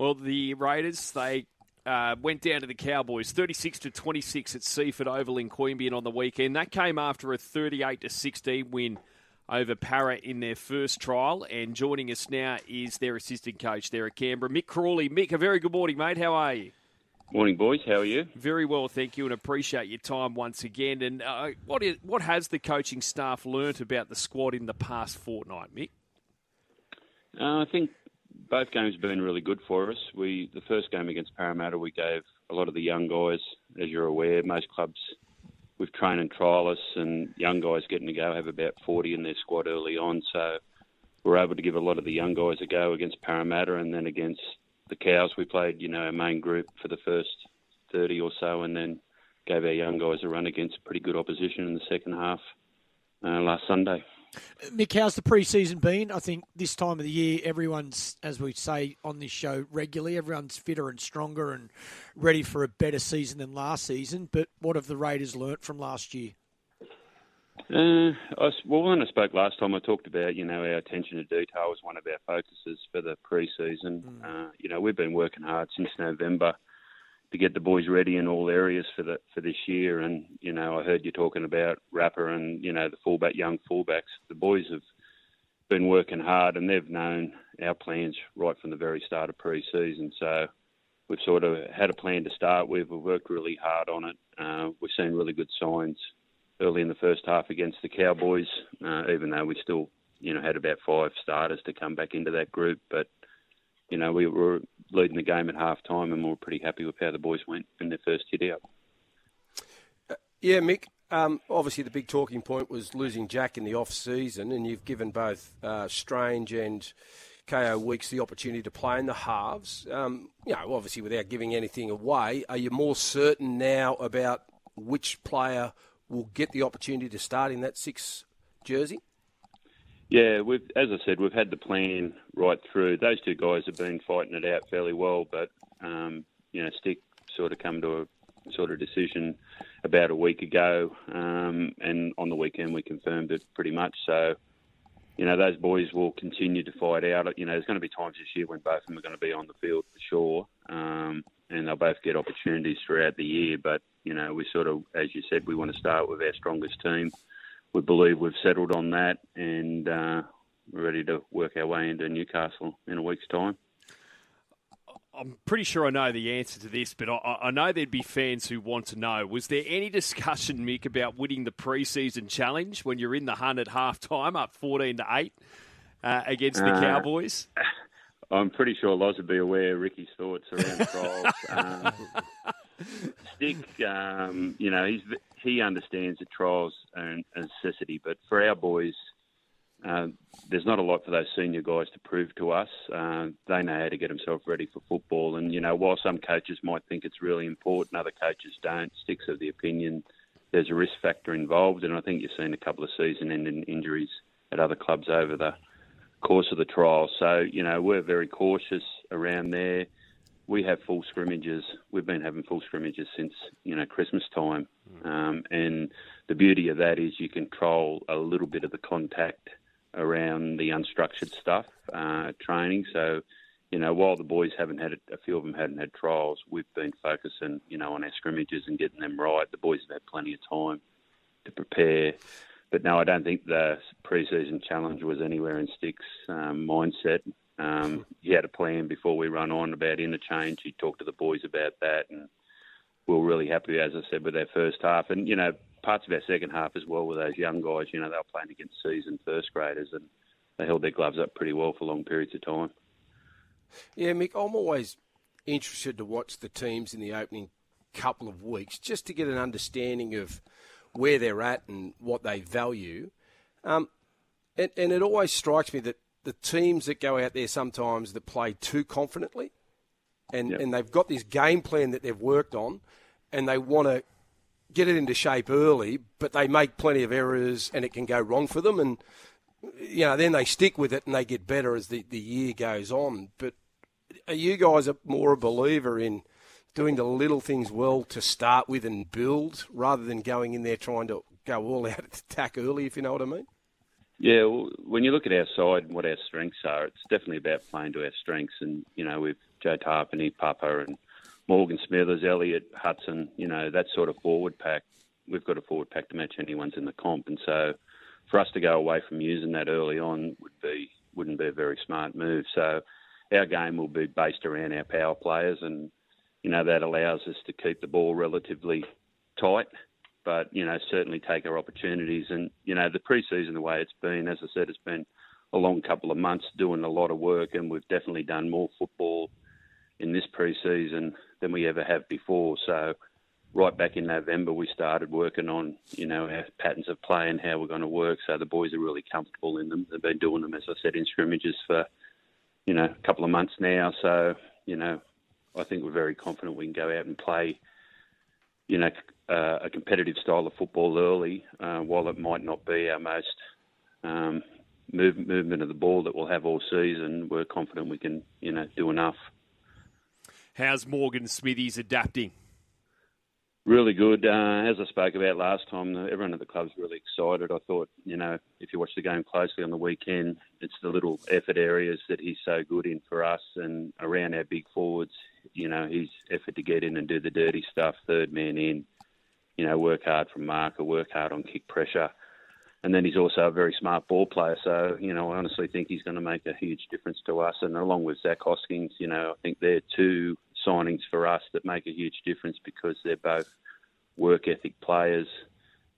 Well, the Raiders they uh, went down to the Cowboys, 36 to 26 at Seiffert Oval in Queanbeyan on the weekend. That came after a 38 to 16 win over Para in their first trial. And joining us now is their assistant coach there at Canberra, Mick Crawley. Mick, a very good morning, mate. How are you? Morning, boys. How are you? Very well, thank you, and appreciate your time once again. And uh, what is, what has the coaching staff learnt about the squad in the past fortnight, Mick? Uh, I think both games have been really good for us. We the first game against Parramatta, we gave a lot of the young guys, as you're aware, most clubs with train and trialists and young guys getting to go have about 40 in their squad early on. So we're able to give a lot of the young guys a go against Parramatta, and then against the Cows, we played you know our main group for the first 30 or so, and then gave our young guys a run against pretty good opposition in the second half uh, last Sunday. Mick, how's the pre-season been? I think this time of the year, everyone's, as we say on this show regularly, everyone's fitter and stronger and ready for a better season than last season. But what have the Raiders learnt from last year? Uh, I, well, when I spoke last time, I talked about you know our attention to detail was one of our focuses for the pre-season. Mm. Uh, you know we've been working hard since November to get the boys ready in all areas for the for this year. And you know, I heard you talking about Rapper and you know the fullback, young fullbacks. The boys have been working hard, and they've known our plans right from the very start of pre-season. So we've sort of had a plan to start with. We've worked really hard on it. Uh, we've seen really good signs early in the first half against the Cowboys, uh, even though we still you know had about five starters to come back into that group, but you know, we were leading the game at half time and we were pretty happy with how the boys went in their first hit out. Uh, yeah, Mick. Um, obviously, the big talking point was losing Jack in the off season, and you've given both uh, Strange and Kaeo Weekes the opportunity to play in the halves. Um, you know, obviously, without giving anything away, are you more certain now about which player will get the opportunity to start in that six jersey? Yeah, we've as I said, we've had the plan right through. Those two guys have been fighting it out fairly well, but um, you know, Stick sort of come to a sort of decision about a week ago, um, and on the weekend we confirmed it pretty much. So, you know, those boys will continue to fight out. You know, there's going to be times this year when both of them are going to be on the field for sure, um, and they'll both get opportunities throughout the year. But you know, we sort of, as you said, we want to start with our strongest team we believe we've settled on that and uh, we're ready to work our way into Newcastle in a week's time. I'm pretty sure I know the answer to this, but I, I, know there'd be fans who want to know. Was there any discussion, Mick, about winning the preseason challenge when you're in the hunt at half time, up 14 to 8 uh, against the uh, Cowboys? I'm pretty sure Loz would be aware of Ricky's thoughts around trials. um, Stick, um, you know, he's he understands that trials are a necessity, but for our boys, uh, there's not a lot for those senior guys to prove to us. Uh, they know how to get themselves ready for football, and you know, while some coaches might think it's really important, other coaches don't. Sticks of the opinion there's a risk factor involved, and I think you've seen a couple of season-ending injuries at other clubs over the course of the trial. So you know, we're very cautious around there we have full scrimmages. We've been having full scrimmages since you know Christmas time, mm. um, and the beauty of that is you control a little bit of the contact around the unstructured stuff uh, training. So, you know, while the boys haven't had a few of them hadn't had trials, we've been focusing, you know, on our scrimmages and getting them right. The boys have had plenty of time to prepare. But no, I don't think the pre-season challenge was anywhere in Sticks' um, mindset. Um, he had a plan before we run on about interchange. He talked to the boys about that, and we are really happy, as I said, with our first half. And you know, parts of our second half as well with those young guys. You know, they were playing against seasoned first graders, and they held their gloves up pretty well for long periods of time. Yeah, Mick, I'm always interested to watch the teams in the opening couple of weeks just to get an understanding of where they're at and what they value. Um, and, and it always strikes me that the teams that go out there sometimes that play too confidently and, yep. and they've got this game plan that they've worked on and they want to get it into shape early, but they make plenty of errors and it can go wrong for them. And, you know, then they stick with it and they get better as the, the year goes on. But are you guys more a believer in doing the little things well to start with and build rather than going in there trying to go all out at the attack early, if you know what I mean? Yeah, well, when you look at our side and what our strengths are, it's definitely about playing to our strengths. And you know, we've Joe Tapine, Papa, and Morgan Smithies, Elliott, Hudson. You know that sort of forward pack. We've got a forward pack to match anyone's in the comp, and so for us to go away from using that early on would be wouldn't be a very smart move. So our game will be based around our power players, and you know that allows us to keep the ball relatively tight, but you know certainly take our opportunities. And you know the preseason, the way it's been, as I said, it's been a long couple of months doing a lot of work, and we've definitely done more football in this preseason than we ever have before. So right back in November, we started working on, you know, our patterns of play and how we're going to work. So the boys are really comfortable in them. They've been doing them, as I said, in scrimmages for, you know, a couple of months now. So, you know, I think we're very confident we can go out and play, you know, uh, a competitive style of football early, uh, while it might not be our most um, move, movement of the ball that we'll have all season. We're confident we can, you know, do enough. How's Morgan Smithies adapting? Really good. Uh, as I spoke about last time, everyone at the club's really excited. I thought, you know, if you watch the game closely on the weekend, it's the little effort areas that he's so good in for us and around our big forwards. You know, his effort to get in and do the dirty stuff, third man in, you know, work hard from marker, work hard on kick pressure. And then he's also a very smart ball player. So, you know, I honestly think he's going to make a huge difference to us. And along with Zac Hoskins, you know, I think they're two signings for us that make a huge difference because they're both work ethic players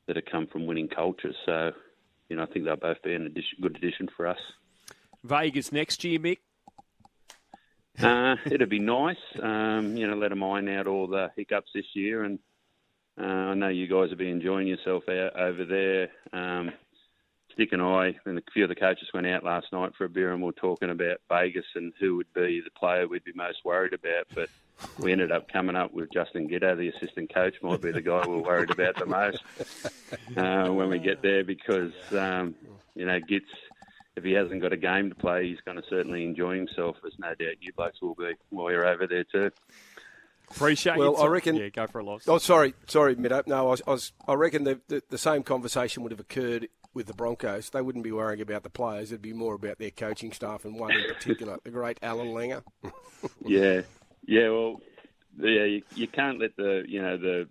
that have come from winning cultures. So, you know, I think they'll both be a addition, good addition for us. Vegas next year, Mick. Uh, it'd be nice, um, you know, let them iron out all the hiccups this year, and uh, I know you guys will be enjoying yourself out over there. Um, and I and a few of the coaches went out last night for a beer and we were talking about Vegas and who would be the player we'd be most worried about. But we ended up coming up with Justin Giddo, the assistant coach, might be the guy we're worried about the most uh, when we get there because, um, you know, Gits, if he hasn't got a game to play, he's going to certainly enjoy himself, as no doubt you blokes will be while you're over there too. Appreciate well, I reckon. Yeah, go for a loss. Oh, sorry, sorry, Mido. No, I, was, I, was, I reckon the, the, the same conversation would have occurred with the Broncos. They wouldn't be worrying about the players. It'd be more about their coaching staff and one in particular, the great Allan Langer. yeah, yeah. Well, yeah, you, you can't let the you know the,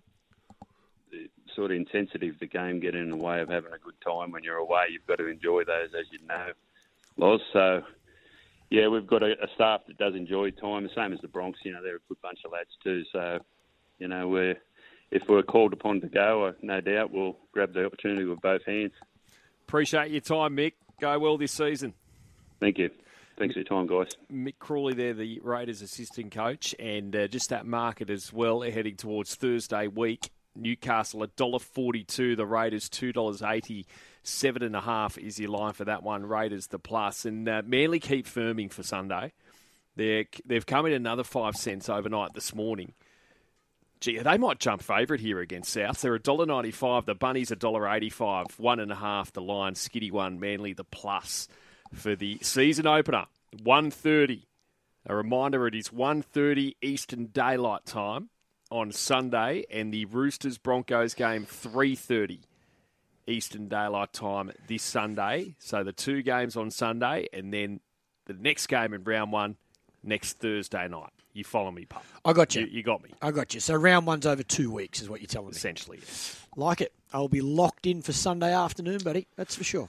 the, sort of intensity of the game get in the way of having a good time when you're away. You've got to enjoy those, as you know, Loz. So. Yeah, we've got a, a staff that does enjoy time, the same as the Bronx. You know, they're a good bunch of lads too. So, you know, we're if we're called upon to go, no doubt we'll grab the opportunity with both hands. Appreciate your time, Mick. Go well this season. Thank you. Thanks for your time, guys. Mick Crawley there, the Raiders assistant coach, and uh, just that market as well, heading towards Thursday week. Newcastle $1.42, the Raiders $2.80. Seven and a half is your line for that one. Raiders the plus, and uh, Manly keep firming for Sunday. They're, they've come in another five cents overnight this morning. Gee, they might jump favourite here against South. They're $1.95. The Bunnies $1.85. One and a half. The Lions, Skitty one. Manly the plus for the season opener. 1.30. A reminder, it is 1.30 Eastern Daylight Time on Sunday, and the Roosters Broncos game 3.30 Eastern Daylight Time this Sunday. So the two games on Sunday, and then the next game in round one next Thursday night. You follow me, pup? I got you. You, you got me. I got you. So round one's over two weeks, is what you're telling me. Essentially, yes. Like it. I'll be locked in for Sunday afternoon, buddy. That's for sure.